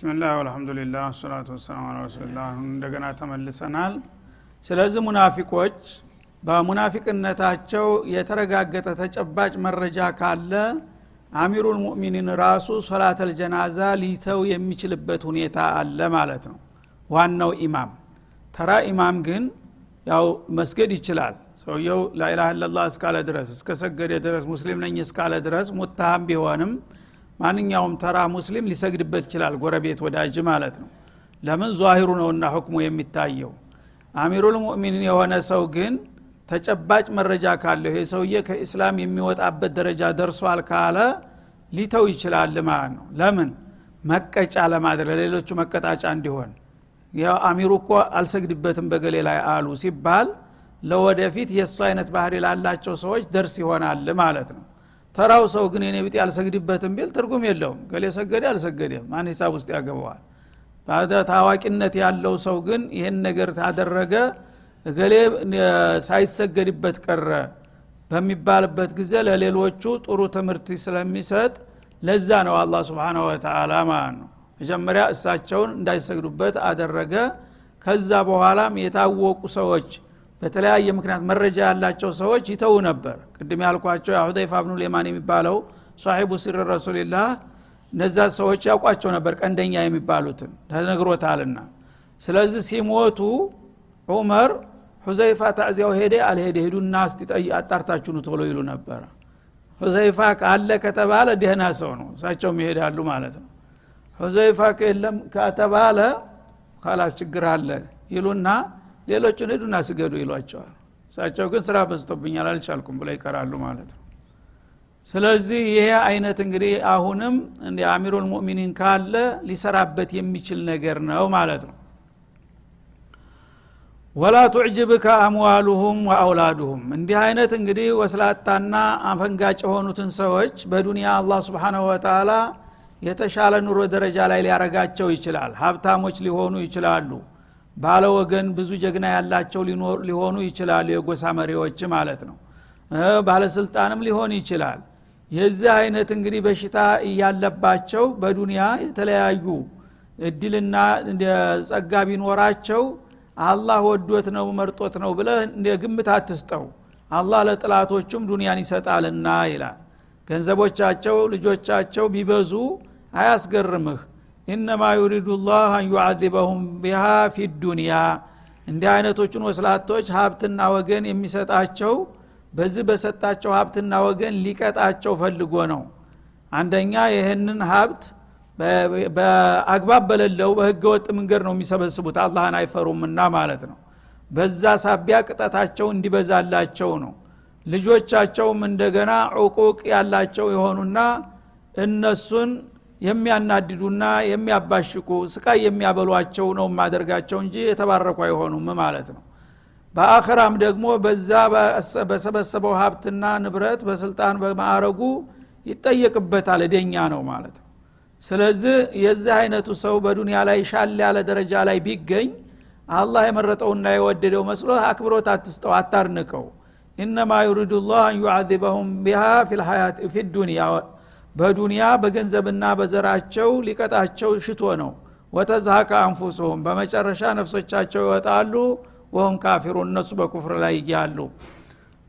ብስሚላህ አልሐምዱሊላህ ሰላቱ ወሰላም አላ ረሱልላህ እንደገና ተመልሰናል። ስለዚህ ሙናፊቆች በሙናፊቅነታቸው የተረጋገጠ ተጨባጭ መረጃ ካለ አሚሩል ሙእሚኒን ራሱ ሶላተል ጀናዛ ሊተው የሚችልበት ሁኔታ አለ ማለት ነው። ዋናው ኢማም ተራ ኢማም ግን ያው መስገድ ይችላል። ሰውየው ላኢላህ ኢላላህ እስካለ ድረስ እስከ ሰገደ ድረስ ሙስሊም ነኝ እስካለ ድረስ ሙታሃም ቢሆንም ማንኛውም ተራ ሙስሊም ሊሰግድበት ይችላል ጎረቤት ወዳጅ ማለት ነው። ለምን ዟሂሩ ነውና ሁክሙ የሚታየው? አሚሩል ሙእሚኒን የሆነ ሰው ግን ተጨባጭ መረጃ ካለው ይሄ ሰውዬ ከኢስላም የሚወጣበት ደረጃ ደርሷል ካለ ሊተው ይችላል ማለት ነው። ለምን? መቀጫ ለማድረግ ለሌሎቹ መቀጣጫ እንዲሆን። አሚሩ እኮ አልሰግድበትም በገሌ ላይ አሉ ሲባል ለወደፊት የእሱ አይነት ባህሪ ላላቸው ሰዎች ደርስ ይሆናል ማለት ነው ተራው ሰው ግን የኔ ቢጤ አልሰግድበትም ቢል ትርጉም የለውም። ገሌ ሰገደ አልሰገደም ማን ሂሳብ ውስጥ ያገባዋል? ታዋቂነት ያለው ሰው ግን ይህን ነገር ታደረገ እገሌ ሳይሰገድበት ቀረ በሚባልበት ጊዜ ለሌሎቹ ጥሩ ትምህርት ስለሚሰጥ ለዛ ነው አላ ስብን ወተላ ማለት ነው። መጀመሪያ እሳቸውን እንዳይሰግዱበት አደረገ። ከዛ በኋላም የታወቁ ሰዎች በተለያየ ምክንያት መረጃ ያላቸው ሰዎች ይተው ነበር። ቅድም ያልኳቸው ሁዘይፋ ብኑ ሌማን የሚባለው ሳሒቡ ሲር ረሱልላህ እነዛ ሰዎች ያውቋቸው ነበር ቀንደኛ የሚባሉትን ተነግሮታልና። ስለዚህ ሲሞቱ ዑመር ሁዘይፋ ታዕዚያው ሄደ አልሄደ ሄዱና አጣርታችሁኑ ቶሎ ይሉ ነበረ ሁዘይፋ ካለ ከተባለ ደህና ሰው ነው እሳቸውም ይሄዳሉ ማለት ነው። ሁዘይፋ ከየለም ከተባለ ካላስ ችግር አለ ይሉና ሌሎቹን ሂዱና ስገዱ ይሏቸዋል። እሳቸው ግን ስራ በዝቶብኛል አልቻልኩም ብለው ይቀራሉ ማለት ነው። ስለዚህ ይሄ አይነት እንግዲህ አሁንም አሚሩል ሙእሚኒን ካለ ሊሰራበት የሚችል ነገር ነው ማለት ነው። ወላ ቱዕጅብከ አምዋሉሁም ወአውላዱሁም። እንዲህ አይነት እንግዲህ ወስላጣና አፈንጋጭ የሆኑትን ሰዎች በዱንያ አላህ ስብሓናሁ ወተላ የተሻለ ኑሮ ደረጃ ላይ ሊያረጋቸው ይችላል። ሀብታሞች ሊሆኑ ይችላሉ ባለ ወገን ብዙ ጀግና ያላቸው ሊሆኑ ይችላሉ የጎሳ መሪዎች ማለት ነው። ባለስልጣንም ሊሆን ይችላል። የዚህ አይነት እንግዲህ በሽታ እያለባቸው በዱንያ የተለያዩ እድልና ጸጋ ቢኖራቸው አላህ ወዶት ነው መርጦት ነው ብለህ ግምት አትስጠው። አላህ ለጥላቶቹም ዱንያን ይሰጣልና ይላል። ገንዘቦቻቸው ልጆቻቸው ቢበዙ አያስገርምህ ኢነማ ዩሪዱ ላህ አን ዩዓዚበሁም ቢሃ ፊ ዱንያ። እንዲህ አይነቶቹን ወስላቶች ሀብትና ወገን የሚሰጣቸው በዚህ በሰጣቸው ሀብትና ወገን ሊቀጣቸው ፈልጎ ነው። አንደኛ ይህንን ሀብት በአግባብ በሌለው በህገ ወጥ መንገድ ነው የሚሰበስቡት። አላህን አይፈሩምና ማለት ነው። በዛ ሳቢያ ቅጠታቸው እንዲበዛላቸው ነው። ልጆቻቸውም እንደገና ዕቁቅ ያላቸው የሆኑና እነሱን የሚያናድዱና የሚያባሽቁ ስቃይ የሚያበሏቸው ነው ማደርጋቸው እንጂ የተባረኩ አይሆኑም ማለት ነው። በአኸራም ደግሞ በዛ በሰበሰበው ሀብትና ንብረት በስልጣን በማዕረጉ ይጠየቅበታል። እደኛ ነው ማለት ነው። ስለዚህ የዚህ አይነቱ ሰው በዱንያ ላይ ሻል ያለ ደረጃ ላይ ቢገኝ አላህ የመረጠውና የወደደው መስሎ አክብሮት አትስጠው አታርንቀው ኢነማ ዩሪዱ ላህ አን ዩዓዚበሁም ቢሃ ፊ በዱንያ በገንዘብና በዘራቸው ሊቀጣቸው ሽቶ ነው። ወተዝሀከ አንፉሱሁም። በመጨረሻ ነፍሶቻቸው ይወጣሉ ወሁም ካፊሩ እነሱ በኩፍር ላይ እያሉ።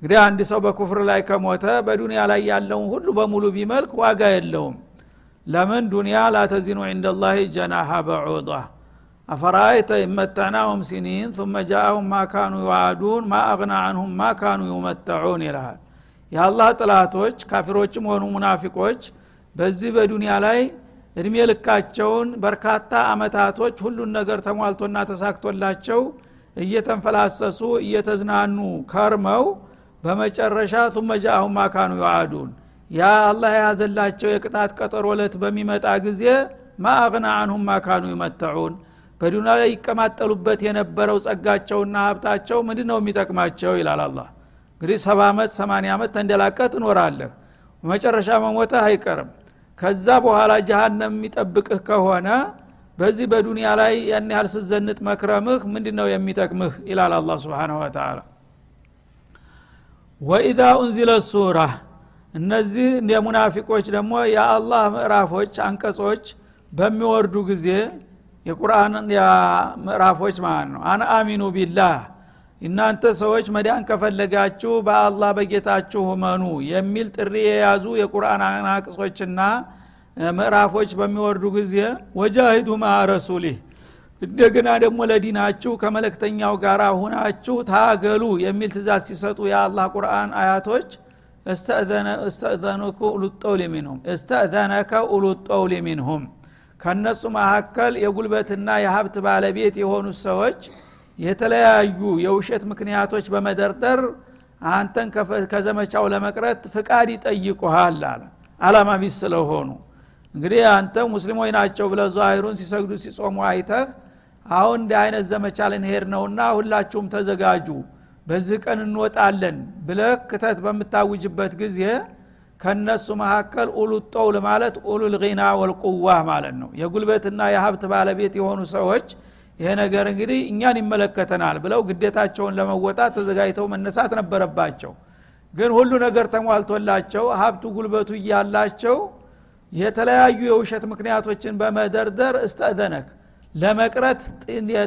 እንግዲህ አንድ ሰው በኩፍር ላይ ከሞተ በዱንያ ላይ ያለውን ሁሉ በሙሉ ቢመልክ ዋጋ የለውም። ለምን? ዱንያ ላተዚኑ ዒንደላህ ጀናሃ በዑዳ። አፈራአይተ ይመተዕናሁም ሲኒን ثመ ጃአሁም ማ ካኑ ዩዓዱን ማ አግና አንሁም ማ ካኑ ዩመተዑን ይልሃል። የአላህ ጥላቶች ካፊሮችም ሆኑ ሙናፊቆች በዚህ በዱንያ ላይ እድሜ ልካቸውን በርካታ አመታቶች ሁሉን ነገር ተሟልቶና ተሳክቶላቸው እየተንፈላሰሱ እየተዝናኑ ከርመው በመጨረሻ ثم جاءهم ما كانوا يوعدون ያ አላህ የያዘላቸው የቅጣት ቀጠሮ ለት በሚመጣ ጊዜ ማአቅና አንሁም ማካኑ ይመተዑን በዱንያ ላይ ይቀማጠሉበት የነበረው ጸጋቸውና ሀብታቸው ምንድ ነው የሚጠቅማቸው ይላል አላ እንግዲህ ሰባ ዓመት ሰማኒያ ዓመት ተንደላቀ ትኖራለህ። መጨረሻ መሞተህ አይቀርም። ከዛ በኋላ ጀሃነም የሚጠብቅህ ከሆነ በዚህ በዱንያ ላይ ያን ያህል ስዘንጥ መክረምህ ምንድ ነው የሚጠቅምህ? ይላል አላ ስብን ወተላ ወኢዛ ኡንዚለ ሱራ እነዚህ እንደ ሙናፊቆች ደግሞ የአላህ ምዕራፎች አንቀጾች በሚወርዱ ጊዜ የቁርአን ምዕራፎች ማለት ነው። አን አሚኑ ቢላህ እናንተ ሰዎች መዳን ከፈለጋችሁ በአላህ በጌታችሁ መኑ የሚል ጥሪ የያዙ የቁርአን አናቅጾችና ምዕራፎች በሚወርዱ ጊዜ ወጃሂዱ ማ ረሱሊህ እንደገና ደግሞ ለዲናችሁ ከመለክተኛው ጋር ሁናችሁ ታገሉ የሚል ትእዛዝ ሲሰጡ የአላህ ቁርአን አያቶች እስተእዘኑከ ኡሉጠውሊ ሚንሁም እስተእዘነከ ኡሉጠውሊ ሚንሁም። ከነሱ መካከል የጉልበትና የሀብት ባለቤት የሆኑ ሰዎች የተለያዩ የውሸት ምክንያቶች በመደርደር አንተን ከዘመቻው ለመቅረት ፍቃድ ይጠይቁሃል አለ። አላማ ቢስ ስለሆኑ። እንግዲህ አንተ ሙስሊሞች ናቸው ብለ ዛሂሩን ሲሰግዱ ሲጾሙ አይተህ አሁን እንዲህ አይነት ዘመቻ ልንሄድ ነውና ሁላችሁም ተዘጋጁ በዚህ ቀን እንወጣለን ብለህ ክተት በምታውጅበት ጊዜ ከነሱ መካከል ኡሉ ጠውል ማለት ኡሉ ልና ወልቁዋ ማለት ነው። የጉልበትና የሀብት ባለቤት የሆኑ ሰዎች ይሄ ነገር እንግዲህ እኛን ይመለከተናል ብለው ግዴታቸውን ለመወጣት ተዘጋጅተው መነሳት ነበረባቸው። ግን ሁሉ ነገር ተሟልቶላቸው ሀብቱ ጉልበቱ እያላቸው የተለያዩ የውሸት ምክንያቶችን በመደርደር እስተእዘነክ ለመቅረት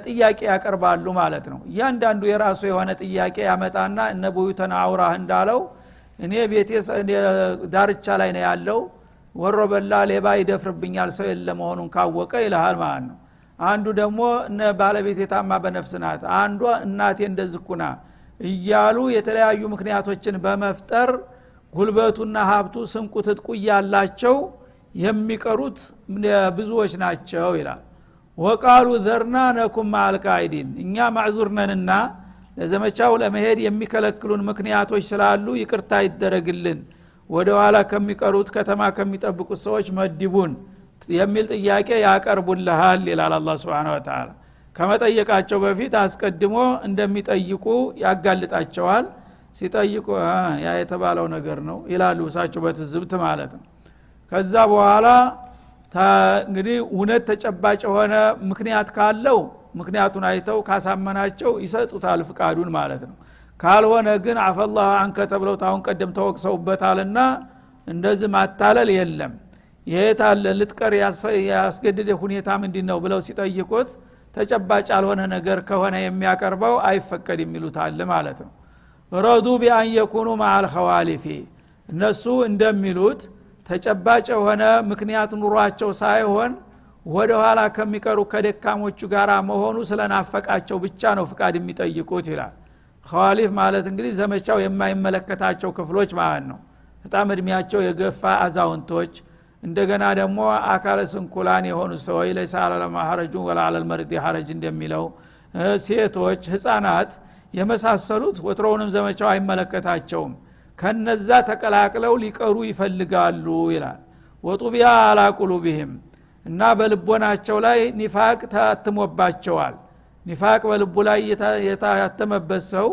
ጥያቄ ያቀርባሉ ማለት ነው። እያንዳንዱ የራሱ የሆነ ጥያቄ ያመጣና እነ ቡዩተን አውራህ እንዳለው እኔ ቤቴ ዳርቻ ላይ ነው ያለው ወሮ በላ ሌባ ይደፍርብኛል ሰው የለ መሆኑን ካወቀ ይልሃል ማለት ነው አንዱ ደግሞ ባለቤት የታማ በነፍስ ናት። አንዷ እናቴ እንደዝኩና እያሉ የተለያዩ ምክንያቶችን በመፍጠር ጉልበቱና ሀብቱ ስንቁ ትጥቁ እያላቸው የሚቀሩት ብዙዎች ናቸው ይላል። ወቃሉ ዘርና ነኩም ማአልቃይዲን እኛ ማዕዙርነንና ለዘመቻው ለመሄድ የሚከለክሉን ምክንያቶች ስላሉ ይቅርታ ይደረግልን። ወደ ኋላ ከሚቀሩት ከተማ ከሚጠብቁት ሰዎች መድቡን የሚል ጥያቄ ያቀርቡልሃል ይላል አላ ስብን ወተላ ከመጠየቃቸው በፊት አስቀድሞ እንደሚጠይቁ ያጋልጣቸዋል። ሲጠይቁ ያ የተባለው ነገር ነው ይላሉ እሳቸው በትዝብት ማለት ነው። ከዛ በኋላ እንግዲህ እውነት ተጨባጭ የሆነ ምክንያት ካለው ምክንያቱን አይተው ካሳመናቸው ይሰጡታል ፍቃዱን ማለት ነው። ካልሆነ ግን አፈላሁ አንከ ተብለው ታሁን ቀደም ተወቅሰውበታልና እንደዚህ ማታለል የለም የታለ ልትቀር ያስገድደ ሁኔታ ምንድ ነው ብለው ሲጠይቁት ተጨባጭ ያልሆነ ነገር ከሆነ የሚያቀርበው አይፈቀድ የሚሉታል ማለት ነው። ረዱ ቢአን የኩኑ እነሱ እንደሚሉት ተጨባጭ የሆነ ምክንያት ኑሯቸው ሳይሆን ወደ ኋላ ከሚቀሩ ከደካሞቹ ጋር መሆኑ ስለናፈቃቸው ብቻ ነው ፍቃድ የሚጠይቁት ይላል። ከዋሊፍ ማለት እንግዲህ ዘመቻው የማይመለከታቸው ክፍሎች ማለት ነው። በጣም እድሜያቸው የገፋ አዛውንቶች እንደገና ደግሞ አካለ ስንኩላን የሆኑ ሰዎች ለይሳ አለለማ ሀረጁ ወላ አለልመርድ ሀረጅ እንደሚለው ሴቶች ህፃናት የመሳሰሉት ወትሮውንም ዘመቻው አይመለከታቸውም። ከነዛ ተቀላቅለው ሊቀሩ ይፈልጋሉ ይላል። ወጡቢያ አላቁሉብህም እና በልቦናቸው ላይ ኒፋቅ ታትሞባቸዋል። ኒፋቅ በልቡ ላይ የታተመበት ሰው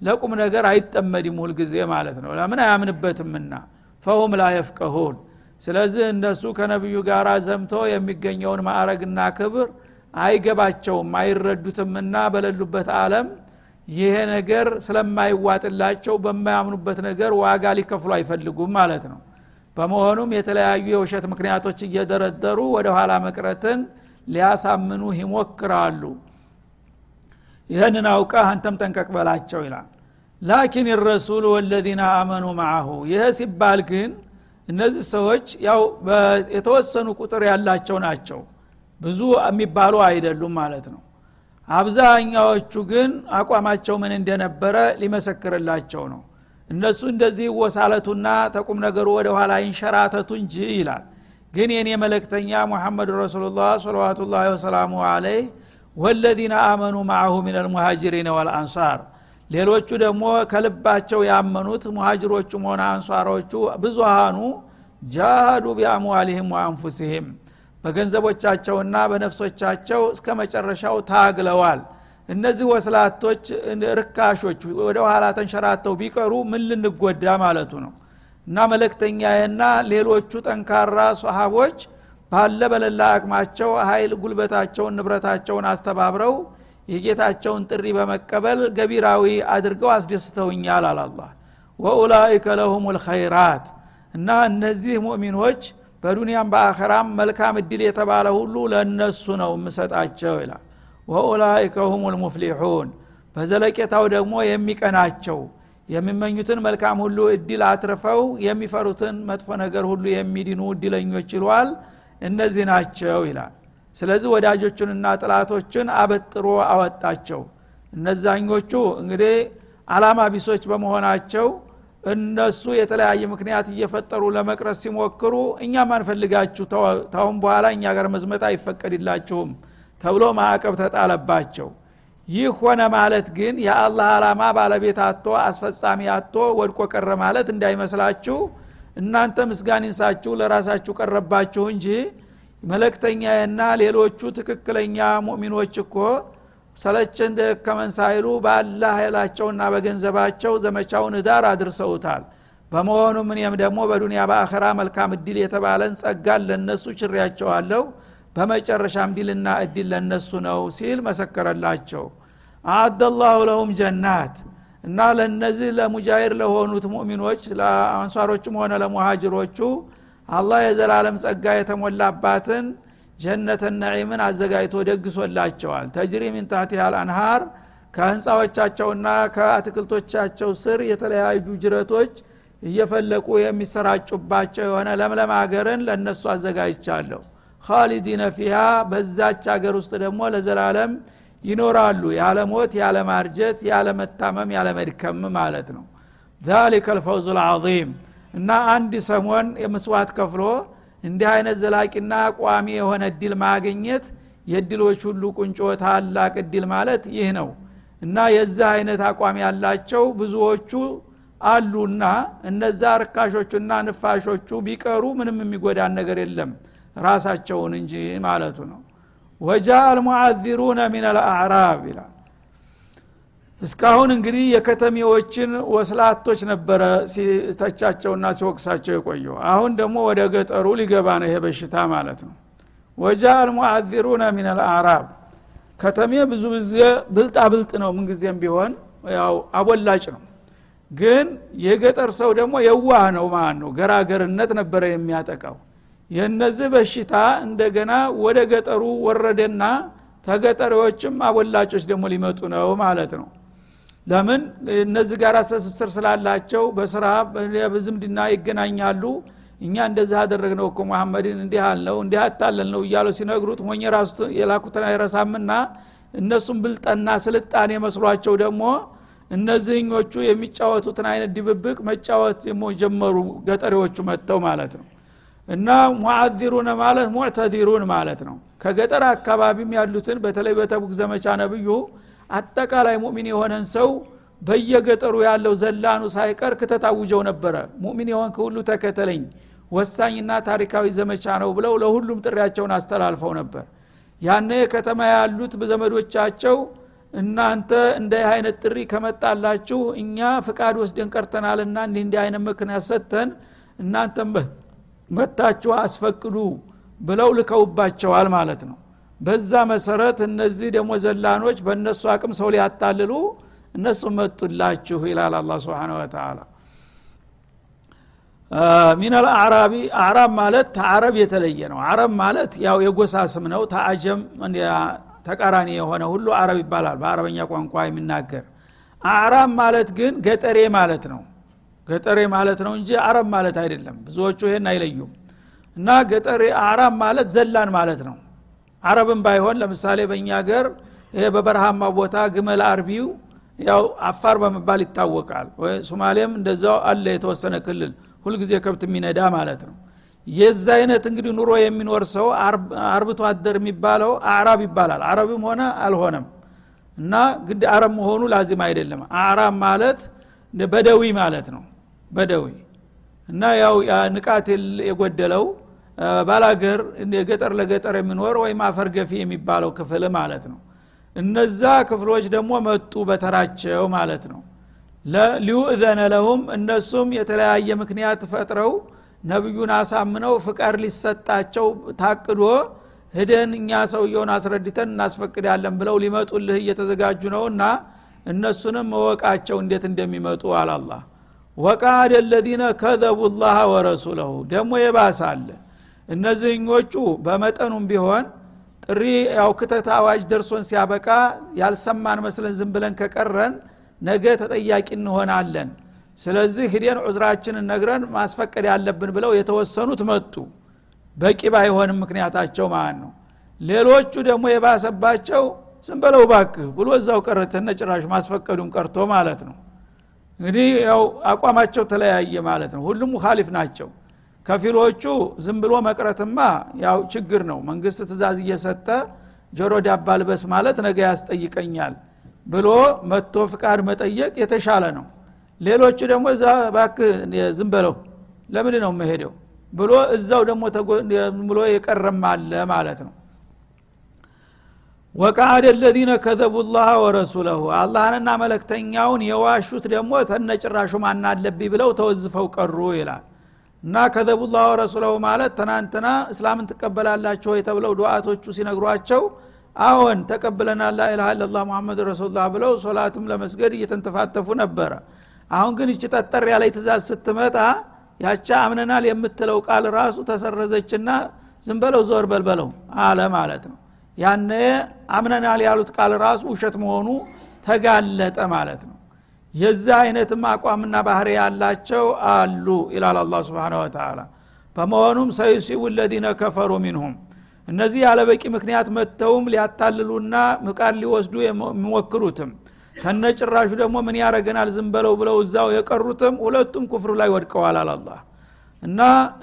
ለቁም ነገር አይጠመድም ሁልጊዜ ማለት ነው። ለምን አያምንበትምና? ፈሁም ላ የፍቀሁን ስለዚህ እነሱ ከነቢዩ ጋር ዘምቶ የሚገኘውን ማዕረግና ክብር አይገባቸውም አይረዱትምና በሌሉበት አለም ይሄ ነገር ስለማይዋጥላቸው በማያምኑበት ነገር ዋጋ ሊከፍሉ አይፈልጉም ማለት ነው። በመሆኑም የተለያዩ የውሸት ምክንያቶች እየደረደሩ ወደ ኋላ መቅረትን ሊያሳምኑ ይሞክራሉ። ይህንን አውቀህ አንተም ጠንቀቅ በላቸው ይላል። ላኪን ረሱል ወለዚነ አመኑ ማአሁ ይህ ሲባል ግን እነዚህ ሰዎች ያው የተወሰኑ ቁጥር ያላቸው ናቸው። ብዙ የሚባሉ አይደሉም ማለት ነው። አብዛኛዎቹ ግን አቋማቸው ምን እንደነበረ ሊመሰክርላቸው ነው። እነሱ እንደዚህ ወሳለቱና ተቁም ነገሩ ወደ ኋላ ይንሸራተቱ እንጂ ይላል። ግን የኔ መለክተኛ ሙሐመድ ረሱሉላህ ሰለዋቱላ ወሰላሙ አለይህ ወለዚነ አመኑ ማአሁ ምን አልሙሃጅሪን ወልአንሳር ሌሎቹ ደግሞ ከልባቸው ያመኑት ሙሃጅሮቹም ሆነ አንሷሮቹ ብዙሃኑ ጃሃዱ ቢአምዋሊህም ወአንፉሲህም በገንዘቦቻቸውና በነፍሶቻቸው እስከ መጨረሻው ታግለዋል። እነዚህ ወስላቶች ርካሾች ወደ ኋላ ተንሸራተው ቢቀሩ ምን ልንጎዳ ማለቱ ነው። እና መለክተኛዬና ሌሎቹ ጠንካራ ሰሃቦች ባለ በለላ አቅማቸው ኃይል ጉልበታቸውን ንብረታቸውን አስተባብረው የጌታቸውን ጥሪ በመቀበል ገቢራዊ አድርገው አስደስተውኛል አላላ ወኡላይከ ለሁም ልኸይራት እና እነዚህ ሙእሚኖች በዱንያም በአኸራም መልካም እድል የተባለ ሁሉ ለእነሱ ነው የምሰጣቸው ይላል። ወኡላይከ ሁም ልሙፍሊሑን በዘለቄታው ደግሞ የሚቀናቸው የሚመኙትን መልካም ሁሉ እድል አትርፈው የሚፈሩትን መጥፎ ነገር ሁሉ የሚድኑ እድለኞች ይሏል። እነዚህ ናቸው ይላል ስለዚህ ወዳጆቹንና ጥላቶችን አበጥሮ አወጣቸው። እነዛኞቹ እንግዲህ አላማ ቢሶች በመሆናቸው እነሱ የተለያየ ምክንያት እየፈጠሩ ለመቅረስ ሲሞክሩ እኛም አንፈልጋችሁ ታሁን በኋላ እኛ ጋር መዝመት አይፈቀድላችሁም ተብሎ ማዕቀብ ተጣለባቸው። ይህ ሆነ ማለት ግን የአላህ አላማ ባለቤት አቶ አስፈጻሚ አቶ ወድቆ ቀረ ማለት እንዳይመስላችሁ እናንተ ምስጋን ይንሳችሁ ለራሳችሁ ቀረባችሁ እንጂ መለክተኛና ሌሎቹ ትክክለኛ ሙእሚኖች እኮ ሰለቸን ደከመን ሳይሉ ባላ ኃይላቸውና በገንዘባቸው ዘመቻውን ዳር አድርሰውታል። በመሆኑም እኔም ደግሞ በዱንያ በአኸራ መልካም እድል የተባለን ጸጋን ለነሱ ችሬያቸዋለሁ። በመጨረሻም ዲልና እድል ለነሱ ነው ሲል መሰከረላቸው። አደላሁ ለሁም ጀናት እና ለነዚህ ለሙጃሂር ለሆኑት ሙእሚኖች ለአንሷሮችም ሆነ ለሙሃጅሮቹ አላህ የዘላለም ጸጋ የተሞላባትን ጀነተ ነዒምን አዘጋጅቶ ደግሶላቸዋል። ተጅሪ ሚን ታህቲሃ አንሃር ከህንፃዎቻቸውና ከአትክልቶቻቸው ስር የተለያዩ ጅረቶች እየፈለቁ የሚሰራጩባቸው የሆነ ለምለም ሀገርን ለእነሱ አዘጋጅቻለሁ። ካሊዲነ ፊሃ በዛች ሀገር ውስጥ ደግሞ ለዘላለም ይኖራሉ። ያለ ሞት ያለ ማርጀት ያለ መታመም ያለ መድከም ማለት ነው። ዛሊከ ልፈውዙ ልዓظም እና አንድ ሰሞን የምስዋት ከፍሎ እንዲህ አይነት ዘላቂና ቋሚ የሆነ እድል ማግኘት የእድሎች ሁሉ ቁንጮ ታላቅ እድል ማለት ይህ ነው። እና የዛ አይነት አቋም ያላቸው ብዙዎቹ አሉና እነዛ ርካሾቹና ንፋሾቹ ቢቀሩ ምንም የሚጎዳን ነገር የለም ራሳቸውን እንጂ ማለቱ ነው። ወጃ አልሙዓዚሩነ ሚን አልአዕራብ ይላል እስካሁን እንግዲህ የከተሜዎችን ወስላቶች ነበረ ሲተቻቸውና ሲወቅሳቸው የቆየው። አሁን ደግሞ ወደ ገጠሩ ሊገባ ነው ይሄ በሽታ ማለት ነው። ወጃ አልሙዓዚሩነ ሚን አልአዕራብ ከተሜ ብዙ ጊዜ ብልጣ ብልጥ ነው ምንጊዜም ቢሆን ያው አቦላጭ ነው። ግን የገጠር ሰው ደግሞ የዋህ ነው ማለት ነው። ገራገርነት ነበረ የሚያጠቃው። የነዚህ በሽታ እንደገና ወደ ገጠሩ ወረደና ተገጠሪዎችም አቦላጮች ደግሞ ሊመጡ ነው ማለት ነው ለምን? እነዚህ ጋር ትስስር ስላላቸው በስራ በዝምድና ይገናኛሉ። እኛ እንደዚህ አደረግነው እኮ መሐመድን እንዲህ አልነው እንዲህ አታለል ነው እያሉ ሲነግሩት ሞኝ ራሱ የላኩትን አይረሳምና እነሱም ብልጠና ስልጣኔ መስሏቸው ደግሞ እነዚህኞቹ የሚጫወቱትን አይነት ድብብቅ መጫወት ደግሞ ጀመሩ ገጠሬዎቹ መጥተው ማለት ነው። እና ሙዓዚሩነ ማለት ሙዕተዚሩን ማለት ነው። ከገጠር አካባቢም ያሉትን በተለይ በተቡክ ዘመቻ ነብዩ አጠቃላይ ሙእሚን የሆነን ሰው በየገጠሩ ያለው ዘላኑ ሳይቀር ክተታውጀው ነበረ። ሙእሚን የሆንክ ሁሉ ተከተለኝ ወሳኝና ታሪካዊ ዘመቻ ነው ብለው ለሁሉም ጥሪያቸውን አስተላልፈው ነበር። ያነ ከተማ ያሉት ዘመዶቻቸው እናንተ እንደ አይነት ጥሪ ከመጣላችሁ እኛ ፍቃድ ወስደን ቀርተናልና እንዲህ እንዲህ አይነት ምክንያት ሰጥተን እናንተ መታችሁ አስፈቅዱ ብለው ልከውባቸዋል ማለት ነው በዛ መሰረት እነዚህ ደግሞ ዘላኖች በእነሱ አቅም ሰው ሊያታልሉ እነሱ መጡላችሁ ይላል አላ ስብን ወተላ ሚነል አዕራቢ አዕራብ ማለት ተአረብ የተለየ ነው። አረብ ማለት ያው የጎሳ ስም ነው። ተአጀም ተቃራኒ የሆነ ሁሉ አረብ ይባላል። በአረበኛ ቋንቋ የሚናገር። አዕራብ ማለት ግን ገጠሬ ማለት ነው። ገጠሬ ማለት ነው እንጂ አረብ ማለት አይደለም። ብዙዎቹ ይሄን አይለዩም። እና ገጠሬ አዕራብ ማለት ዘላን ማለት ነው አረብም ባይሆን ለምሳሌ በእኛ ሀገር ይሄ በበረሃማ ቦታ ግመል አርቢው ያው አፋር በመባል ይታወቃል። ሶማሌም እንደዛው አለ የተወሰነ ክልል ሁልጊዜ ከብት የሚነዳ ማለት ነው። የዛ አይነት እንግዲህ ኑሮ የሚኖር ሰው አርብቶ አደር የሚባለው አዕራብ ይባላል። አረብም ሆነ አልሆነም። እና ግድ አረብ መሆኑ ላዚም አይደለም። አዕራብ ማለት በደዊ ማለት ነው። በደዊ እና ያው ንቃት የጎደለው ባላገር የገጠር ለገጠር የሚኖር ወይም አፈር የሚባለው ክፍል ማለት ነው። እነዛ ክፍሎች ደግሞ መጡ በተራቸው ማለት ነው። ሊዩእዘነ ለሁም እነሱም የተለያየ ምክንያት ፈጥረው ነቢዩን አሳምነው ፍቃድ ሊሰጣቸው ታቅዶ ህደን እኛ ሰውየውን አስረድተን እናስፈቅዳለን ብለው ሊመጡልህ እየተዘጋጁ ነውና እነሱንም መወቃቸው እንዴት እንደሚመጡ አላላ ወቃድ ለዚነ ከዘቡ ላህ ወረሱለሁ። ደግሞ የባሰ አለ እነዚህኞቹ በመጠኑም ቢሆን ጥሪ ያው ክተት አዋጅ ደርሶን ሲያበቃ ያልሰማን መስለን ዝም ብለን ከቀረን ነገ ተጠያቂ እንሆናለን። ስለዚህ ሂደን ዑዝራችንን ነግረን ማስፈቀድ ያለብን ብለው የተወሰኑት መጡ። በቂ ባይሆንም ምክንያታቸው ማለት ነው? ሌሎቹ ደግሞ የባሰባቸው ዝም በለው ባክህ ብሎ እዛው ቀረተነ ጭራሽ ማስፈቀዱም ቀርቶ ማለት ነው። እንግዲህ ያው አቋማቸው ተለያየ ማለት ነው። ሁሉም ሙካሊፍ ናቸው ከፊሎቹ ዝም ብሎ መቅረትማ ያው ችግር ነው። መንግስት ትእዛዝ እየሰጠ ጆሮ ዳባ ልበስ ማለት ነገ ያስጠይቀኛል ብሎ መጥቶ ፍቃድ መጠየቅ የተሻለ ነው። ሌሎቹ ደግሞ እዛ ባክ ዝም በለው ለምን ነው መሄደው ብሎ እዛው ደግሞ ብሎ የቀረም አለ ማለት ነው። ወቃአደ ለዚነ ከዘቡ ላህ ወረሱለሁ አላህንና መለክተኛውን የዋሹት ደግሞ ተነጭራሹ ማናለብኝ ብለው ተወዝፈው ቀሩ ይላል እና ከዘቡላህ ወረሱለሁ ማለት ትናንትና እስላምን ትቀበላላቸው ወይ ተብለው ዱዓቶቹ ሲነግሯቸው አዎን ተቀብለናል ላኢላሃ ኢለላህ ሙሐመድ ረሱሉላህ ብለው ሶላትም ለመስገድ እየተንተፋተፉ ነበረ። አሁን ግን እቺ ጠጠር ያለ ትእዛዝ ስትመጣ ያቻ አምነናል የምትለው ቃል ራሱ ተሰረዘችና ዝም በለው ዞር በልበለው አለ ማለት ነው። ያነ አምነናል ያሉት ቃል ራሱ ውሸት መሆኑ ተጋለጠ ማለት ነው የዚህ አይነትም አቋምና ባህሪ ያላቸው አሉ ይላል አላ ስብን ወተላ በመሆኑም ሰዩሲቡ ለዚነ ከፈሩ ሚንሁም። እነዚህ ያለበቂ ምክንያት መጥተውም ሊያታልሉና ምቃድ ሊወስዱ የሚሞክሩትም። ከነጭራሹ ደግሞ ምን ያረገናል ዝም በለው ብለው እዛው የቀሩትም ሁለቱም ኩፍር ላይ ወድቀዋል አላላ እና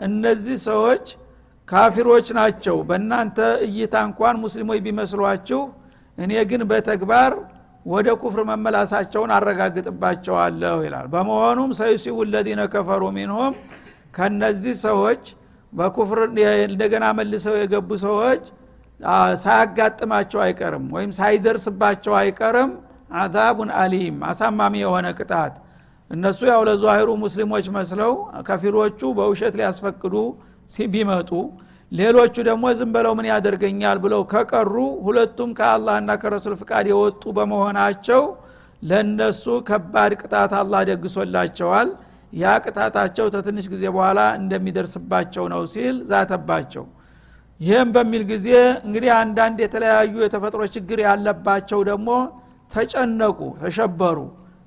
እነዚህ ሰዎች ካፊሮች ናቸው። በእናንተ እይታ እንኳን ሙስሊሞች ቢመስሏችሁ እኔ ግን በተግባር ወደ ኩፍር መመላሳቸውን አረጋግጥባቸዋለሁ ይላል። በመሆኑም ሰዩሲቡ ለዚነ ከፈሩ ሚንሁም ከነዚህ ሰዎች በኩፍር እንደገና መልሰው የገቡ ሰዎች ሳያጋጥማቸው አይቀርም ወይም ሳይደርስባቸው አይቀርም። አዛቡን አሊም አሳማሚ የሆነ ቅጣት። እነሱ ያው ለዛሂሩ ሙስሊሞች መስለው ከፊሮቹ በውሸት ሊያስፈቅዱ ቢመጡ ሌሎቹ ደግሞ ዝም በለው ምን ያደርገኛል ብለው ከቀሩ ሁለቱም ከአላህና ከረሱል ፍቃድ የወጡ በመሆናቸው ለነሱ ከባድ ቅጣት አላህ ደግሶላቸዋል። ያ ቅጣታቸው ተትንሽ ጊዜ በኋላ እንደሚደርስባቸው ነው ሲል ዛተባቸው። ይህም በሚል ጊዜ እንግዲህ አንዳንድ የተለያዩ የተፈጥሮ ችግር ያለባቸው ደግሞ ተጨነቁ ተሸበሩ።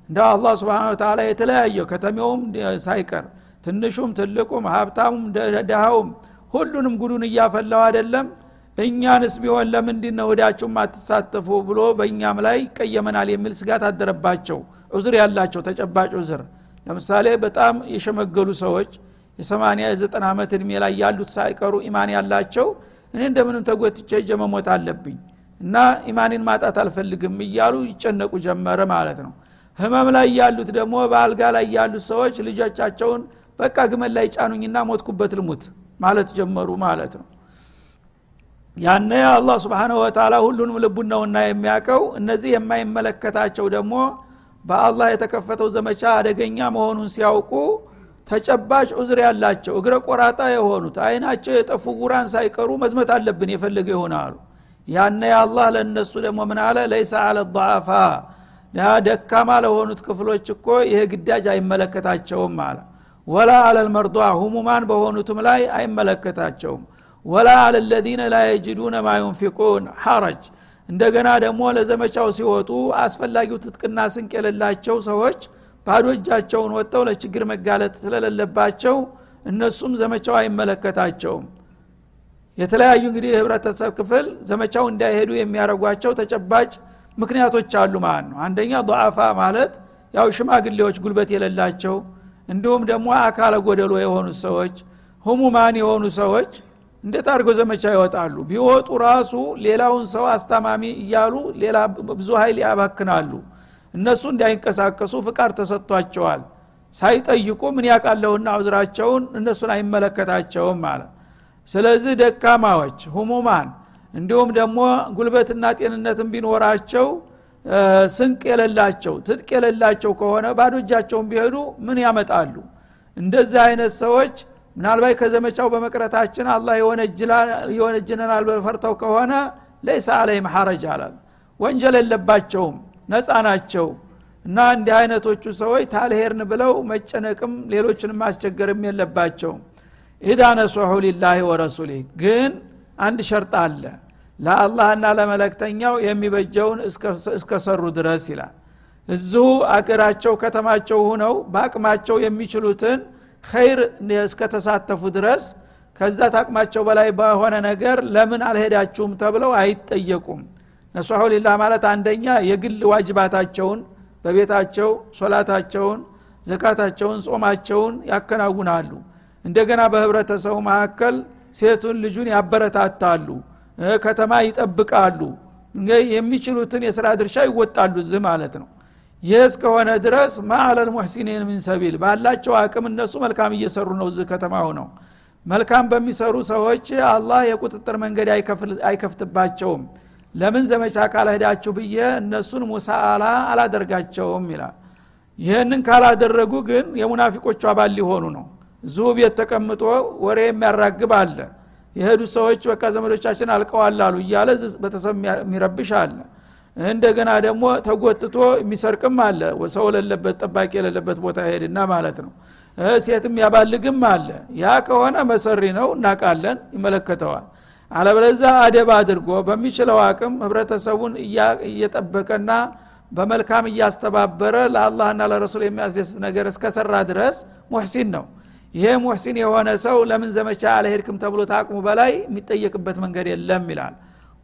እንደ አላህ ስብን ተላ የተለያየ ከተሜውም ሳይቀር ትንሹም ትልቁም ሀብታሙም ደሃውም ሁሉንም ጉዱን እያፈላው አይደለም። እኛንስ ቢሆን ለምንድን ነው ወዳችሁም አትሳተፉ ብሎ በእኛም ላይ ይቀየመናል የሚል ስጋት አደረባቸው። ዑዝር ያላቸው ተጨባጭ ዑዝር። ለምሳሌ በጣም የሸመገሉ ሰዎች የሰማንያ የዘጠና ዓመት እድሜ ላይ ያሉት ሳይቀሩ ኢማን ያላቸው እኔ እንደምንም ተጎትቼ እጀ መሞት አለብኝ እና ኢማኔን ማጣት አልፈልግም እያሉ ይጨነቁ ጀመረ ማለት ነው። ህመም ላይ ያሉት ደግሞ በአልጋ ላይ ያሉት ሰዎች ልጆቻቸውን በቃ ግመል ላይ ጫኑኝና ሞትኩበት ልሙት ማለት ጀመሩ ማለት ነው። ያነ አላህ ስብሓንሁ ወተላ ሁሉንም ልቡን ነውና የሚያውቀው እነዚህ የማይመለከታቸው ደግሞ በአላህ የተከፈተው ዘመቻ አደገኛ መሆኑን ሲያውቁ ተጨባጭ ዑዝር ያላቸው እግረ ቆራጣ የሆኑት አይናቸው የጠፉ ጉራን ሳይቀሩ መዝመት አለብን የፈለገ ይሆናሉ። ያነ አላህ ለእነሱ ደግሞ ምን አለ? ለይሰ አለ ደካማ ለሆኑት ክፍሎች እኮ ይሄ ግዳጅ አይመለከታቸውም አለ ወላ አለልመርዷ ሁሙማን በሆኑትም ላይ አይመለከታቸውም። ወላ አለለዚነ ላ ማ ዩንፊቁን ሐረጅ እንደገና ደግሞ ለዘመቻው ሲወጡ አስፈላጊው ትጥቅና ስንቅ የሌላቸው ሰዎች ባዶ እጃቸውን ወጥተው ለችግር መጋለጥ ስለሌለባቸው እነሱም ዘመቻው አይመለከታቸውም። የተለያዩ እንግዲህ የህብረተሰብ ክፍል ዘመቻው እንዳይሄዱ የሚያደርጓቸው ተጨባጭ ምክንያቶች አሉ ማለት ነው። አንደኛ ضዓፋ ማለት ያው ሽማግሌዎች ጉልበት የሌላቸው እንዲሁም ደግሞ አካለ ጎደሎ የሆኑ ሰዎች ህሙማን የሆኑ ሰዎች እንዴት አድርገው ዘመቻ ይወጣሉ። ቢወጡ ራሱ ሌላውን ሰው አስታማሚ እያሉ ሌላ ብዙ ኃይል ያባክናሉ። እነሱ እንዳይንቀሳቀሱ ፍቃድ ተሰጥቷቸዋል። ሳይጠይቁ ምን ያቃለሁና አውዝራቸውን እነሱን አይመለከታቸውም ማለት ስለዚህ ደካማዎች ሁሙማን እንዲሁም ደግሞ ጉልበትና ጤንነትን ቢኖራቸው ስንቅ የሌላቸው ትጥቅ የሌላቸው ከሆነ ባዶ እጃቸውን ቢሄዱ ምን ያመጣሉ? እንደዚህ አይነት ሰዎች ምናልባት ከዘመቻው በመቅረታችን አላህ የወነጅነናል በፈርተው ከሆነ ለይሳ አለይም ሐረጅ አላል ወንጀል የለባቸውም ነፃ ናቸው። እና እንዲህ አይነቶቹ ሰዎች ታልሄርን ብለው መጨነቅም ሌሎችንም ማስቸገርም የለባቸውም። ኢዛ ነስሑ ሊላህ ወረሱሊህ። ግን አንድ ሸርጥ አለ ለአላህና ለመለክተኛው የሚበጀውን እስከሰሩ ድረስ ይላል። እዚሁ አገራቸው ከተማቸው ሁነው በአቅማቸው የሚችሉትን ኸይር እስከተሳተፉ ድረስ ከዛ ታቅማቸው በላይ በሆነ ነገር ለምን አልሄዳችሁም ተብለው አይጠየቁም። ነስሑ ሊላህ ማለት አንደኛ የግል ዋጅባታቸውን በቤታቸው ሶላታቸውን ዘካታቸውን ጾማቸውን ያከናውናሉ። እንደገና በህብረተሰቡ መካከል ሴቱን ልጁን ያበረታታሉ ከተማ ይጠብቃሉ። የሚችሉትን የስራ ድርሻ ይወጣሉ እዚህ ማለት ነው። ይህ እስከሆነ ድረስ ማአለል ሙሕሲኒን ምን ሰቢል ባላቸው አቅም እነሱ መልካም እየሰሩ ነው እዚህ ከተማው ነው መልካም በሚሰሩ ሰዎች አላህ የቁጥጥር መንገድ አይከፍትባቸውም። ለምን ዘመቻ ካላሄዳችሁ ብዬ እነሱን ሙሳአላ አላደርጋቸውም ይላል። ይህንን ካላደረጉ ግን የሙናፊቆቹ አባል ሊሆኑ ነው። እዚሁ ቤት ተቀምጦ ወሬ የሚያራግብ አለ የሄዱ ሰዎች በቃ ዘመዶቻችን አልቀዋል አሉ እያለ በተሰብ የሚረብሽ አለ። እንደገና ደግሞ ተጎትቶ የሚሰርቅም አለ። ሰው ለለበት ጠባቂ የሌለበት ቦታ ሄድና ማለት ነው። ሴትም ያባልግም አለ። ያ ከሆነ መሰሪ ነው እናቃለን ይመለከተዋል። አለበለዛ አደብ አድርጎ በሚችለው አቅም ህብረተሰቡን እየጠበቀና በመልካም እያስተባበረ ለአላህና ለረሱል የሚያስደስት ነገር እስከሰራ ድረስ ሙሕሲን ነው ይሄ ሙሕሲን የሆነ ሰው ለምን ዘመቻ አልሄድክም ተብሎ ታቅሙ በላይ የሚጠየቅበት መንገድ የለም ይላል።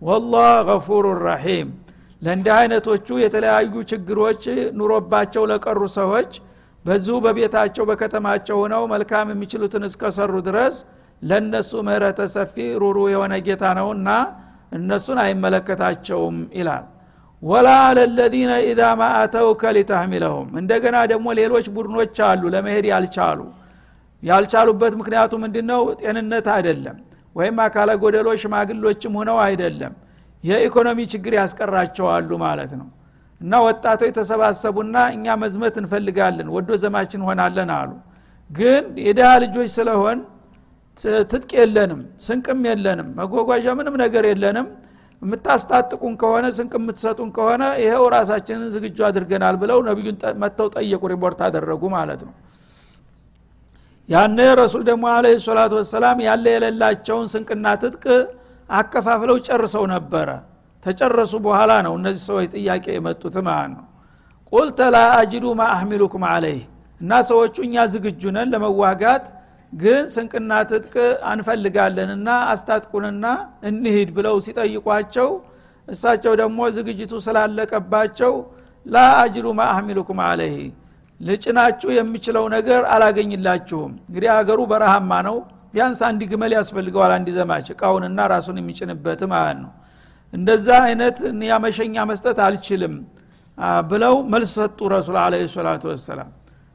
ወላህ ገፉሩ ረሒም። ለእንዲህ አይነቶቹ የተለያዩ ችግሮች ኑሮባቸው ለቀሩ ሰዎች በዚሁ በቤታቸው በከተማቸው ሆነው መልካም የሚችሉትን እስከሰሩ ድረስ ለእነሱ ምህረተ ሰፊ ሩሩ የሆነ ጌታ ነውና እነሱን አይመለከታቸውም ይላል። ወላ አለ ለዚነ ኢዛ ማ አተውከ ሊተህሚለሁም። እንደገና ደግሞ ሌሎች ቡድኖች አሉ ለመሄድ ያልቻሉ ያልቻሉበት ምክንያቱ ምንድ ነው ጤንነት አይደለም ወይም አካለ ጎደሎ ሽማግሎችም ሆነው አይደለም። የኢኮኖሚ ችግር ያስቀራቸዋሉ ማለት ነው። እና ወጣቶች ተሰባሰቡና እኛ መዝመት እንፈልጋለን ወዶ ዘማችን ሆናለን አሉ። ግን የድሃ ልጆች ስለሆን ትጥቅ የለንም ስንቅም የለንም መጓጓዣ ምንም ነገር የለንም። የምታስታጥቁን ከሆነ ስንቅ የምትሰጡን ከሆነ ይኸው ራሳችንን ዝግጁ አድርገናል ብለው ነቢዩን መጥተው ጠየቁ ሪፖርት አደረጉ ማለት ነው ያነ ረሱል ደግሞ አለ ሰላቱ ወሰላም ያለ የሌላቸውን ስንቅና ትጥቅ አከፋፍለው ጨርሰው ነበረ። ተጨረሱ በኋላ ነው እነዚህ ሰዎች ጥያቄ የመጡት ማለት ነው። ቁልተ ላ አጅዱ ማ አህሚሉኩም አለይህ እና ሰዎቹ እኛ ዝግጁ ነን ለመዋጋት ግን ስንቅና ትጥቅ አንፈልጋለንና አስታጥቁንና እንሂድ ብለው ሲጠይቋቸው እሳቸው ደግሞ ዝግጅቱ ስላለቀባቸው ላ አጅዱ ማ አህሚሉኩም አለይህ ልጭናችሁ የሚችለው ነገር አላገኝላችሁም። እንግዲህ አገሩ በረሃማ ነው። ቢያንስ አንድ ግመል ያስፈልገዋል አንድ ዘማች እቃውንና ራሱን የሚጭንበት ማለት ነው። እንደዛ አይነት ያመሸኛ መስጠት አልችልም ብለው መልስ ሰጡ ረሱል አለ ሰላቱ ወሰላም።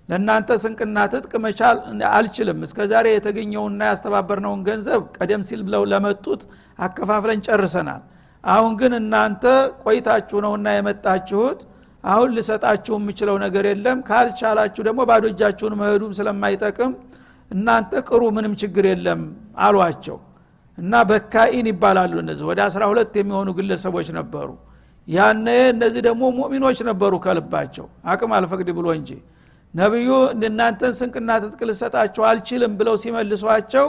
ለእናንተ ስንቅና ትጥቅ መቻል አልችልም። እስከ ዛሬ የተገኘውና ያስተባበርነውን ገንዘብ ቀደም ሲል ብለው ለመጡት አከፋፍለን ጨርሰናል። አሁን ግን እናንተ ቆይታችሁ ነውና የመጣችሁት አሁን ልሰጣችሁ የምችለው ነገር የለም። ካልቻላችሁ ደግሞ ባዶ እጃችሁን መሄዱም ስለማይጠቅም እናንተ ቅሩ ምንም ችግር የለም አሏቸው። እና በካኢን ይባላሉ እነዚህ። ወደ አስራ ሁለት የሚሆኑ ግለሰቦች ነበሩ። ያነ እነዚህ ደግሞ ሙእሚኖች ነበሩ ከልባቸው። አቅም አልፈቅድ ብሎ እንጂ ነቢዩ እናንተን ስንቅና ትጥቅ ልሰጣቸው አልችልም ብለው ሲመልሷቸው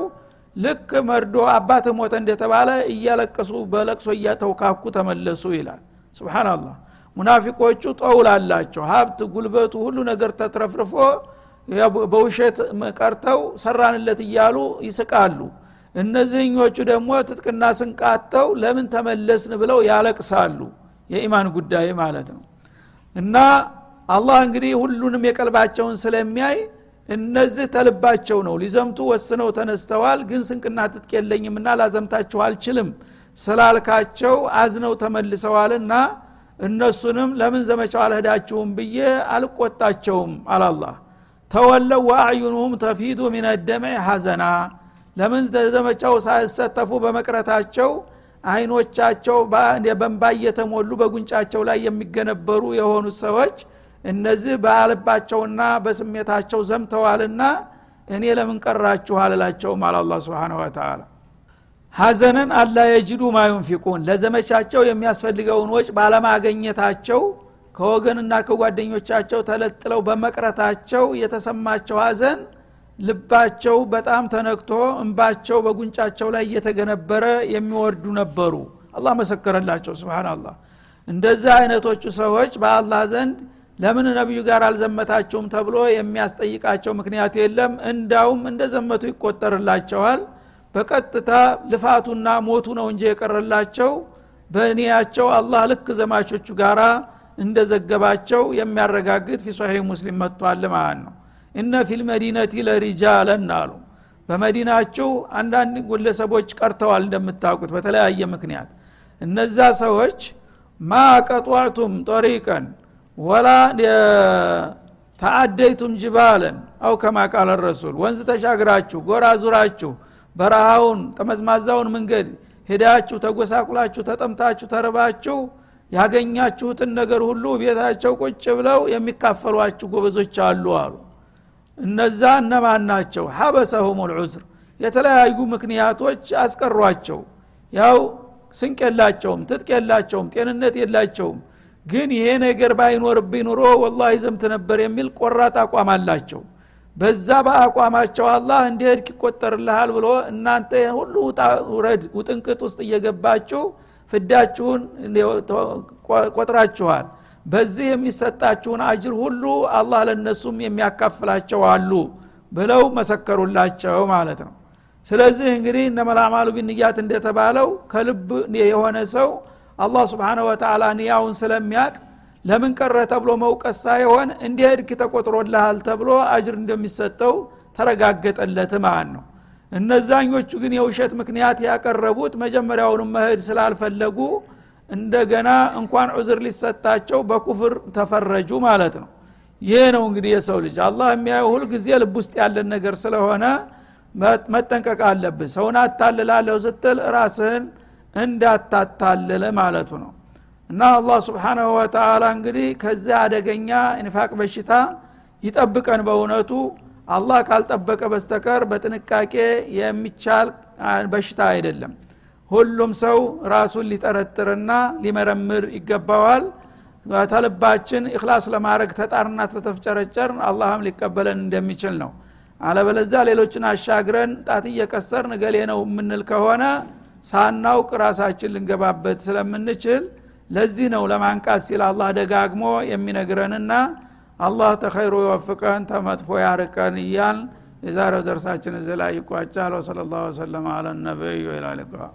ልክ መርዶ አባትህ ሞተ እንደተባለ እያለቀሱ በለቅሶ እያተውካኩ ተመለሱ ይላል። ስብናላህ ሙናፊቆቹ ጠውል አላቸው። ሀብት ጉልበቱ ሁሉ ነገር ተትረፍርፎ በውሸት ቀርተው ሰራንለት እያሉ ይስቃሉ። እነዚህኞቹ ደግሞ ትጥቅና ስንቃተው ለምን ተመለስን ብለው ያለቅሳሉ። የኢማን ጉዳይ ማለት ነው። እና አላህ እንግዲህ ሁሉንም የቀልባቸውን ስለሚያይ እነዚህ ተልባቸው ነው። ሊዘምቱ ወስነው ተነስተዋል። ግን ስንቅና ትጥቅ የለኝምና ላዘምታችሁ አልችልም ስላልካቸው አዝነው ተመልሰዋልና እነሱንም ለምን ዘመቻው አልሄዳችሁም ብዬ አልቆጣቸውም አላላህ ተወለው ወአዕዩኑሁም ተፊዱ ሚን ደመዕ ሐዘና። ለምን ዘመቻው ሳይሰተፉ በመቅረታቸው አይኖቻቸው በንባ እየተሞሉ በጉንጫቸው ላይ የሚገነበሩ የሆኑት ሰዎች እነዚህ በአልባቸውና በስሜታቸው ዘምተዋልና እኔ ለምን ቀራችሁ አልላቸውም አለ አላ ስብን ወተላ ሀዘንን አላ የጅዱ ማዩንፊቁን ለዘመቻቸው የሚያስፈልገውን ወጭ ባለማገኘታቸው ከወገንና ከጓደኞቻቸው ተለጥለው በመቅረታቸው የተሰማቸው ሀዘን ልባቸው በጣም ተነክቶ እንባቸው በጉንጫቸው ላይ እየተገነበረ የሚወርዱ ነበሩ። አላህ መሰከረላቸው። ስብናላህ እንደዚህ አይነቶቹ ሰዎች በአላህ ዘንድ ለምን ነቢዩ ጋር አልዘመታቸውም ተብሎ የሚያስጠይቃቸው ምክንያት የለም። እንዳውም እንደዘመቱ ይቆጠርላቸዋል በቀጥታ ልፋቱና ሞቱ ነው እንጂ የቀረላቸው በኒያቸው አላህ ልክ ዘማቾቹ ጋራ እንደዘገባቸው የሚያረጋግጥ ፊ ሶሒህ ሙስሊም መጥቷል ማለት ነው። እነ ፊል መዲነቲ ለሪጃለን አሉ። በመዲናችሁ አንዳንድ ግለሰቦች ቀርተዋል እንደምታውቁት በተለያየ ምክንያት። እነዛ ሰዎች ማ ቀጧዕቱም ወላ ተአደይቱም ጅባለን አው ከማ ቃለ ረሱል ወንዝ ተሻግራችሁ ጎራ ዙራችሁ በረሃውን ጠመዝማዛውን መንገድ ሄዳችሁ ተጎሳቁላችሁ ተጠምታችሁ ተርባችሁ ያገኛችሁትን ነገር ሁሉ ቤታቸው ቁጭ ብለው የሚካፈሏችሁ ጎበዞች አሉ አሉ። እነዛ እነማን ናቸው? ሀበሰሁም ልዑዝር የተለያዩ ምክንያቶች አስቀሯቸው። ያው ስንቅ የላቸውም ትጥቅ የላቸውም ጤንነት የላቸውም። ግን ይሄ ነገር ባይኖርብኝ ኑሮ ወላ ዘምት ነበር የሚል ቆራጥ አቋም አላቸው በዛ በአቋማቸው አላህ እንዲሄድክ ይቆጠርልሃል ብሎ እናንተ ሁሉ ውረድ ውጥንቅጥ ውስጥ እየገባችሁ ፍዳችሁን ቆጥራችኋል። በዚህ የሚሰጣችሁን አጅር ሁሉ አላህ ለነሱም የሚያካፍላቸው አሉ ብለው መሰከሩላቸው ማለት ነው። ስለዚህ እንግዲህ እነመላማሉ ቢንያት እንደተባለው ከልብ የሆነ ሰው አላህ ስብሓነ ወተላ ንያውን ስለሚያቅ ለምን ቀረ ተብሎ መውቀስ ሳይሆን እንዲሄድክ ተቆጥሮልሃል ተብሎ አጅር እንደሚሰጠው ተረጋገጠለት ማለት ነው። እነዛኞቹ ግን የውሸት ምክንያት ያቀረቡት መጀመሪያውንም መሄድ ስላልፈለጉ እንደገና እንኳን ዑዝር ሊሰጣቸው በኩፍር ተፈረጁ ማለት ነው። ይህ ነው እንግዲህ የሰው ልጅ። አላህ የሚያየው ሁል ጊዜ ልብ ውስጥ ያለን ነገር ስለሆነ መጠንቀቅ አለብህ። ሰውን አታልላለሁ ስትል ራስህን እንዳታታልል ማለቱ ነው እና አላህ ስብሓናሁ ወተላ እንግዲህ ከዚያ አደገኛ ኒፋቅ በሽታ ይጠብቀን በእውነቱ። አላህ ካልጠበቀ በስተቀር በጥንቃቄ የሚቻል በሽታ አይደለም። ሁሉም ሰው ራሱን ሊጠረጥርና ሊመረምር ይገባዋል። ተልባችን እክላስ ለማድረግ ተጣርና ተተፍጨረጨር አላህም ሊቀበለን እንደሚችል ነው። አለበለዛ ሌሎችን አሻግረን ጣት እየቀሰር ንገሌ ነው የምንል ከሆነ ሳናውቅ ራሳችን ልንገባበት ስለምንችል ለዚህ ነው ለማንቃት ሲል አላህ ደጋግሞ የሚነግረንና አላህ ተኸይሮ ይወፍቀን ተመጥፎ ያርቀን እያል የዛሬው ደርሳችን እዚህ ላይ ይቋጫል። ወሰለ ላሁ ወሰለም አለ ነቢዩ ይላልቀዋል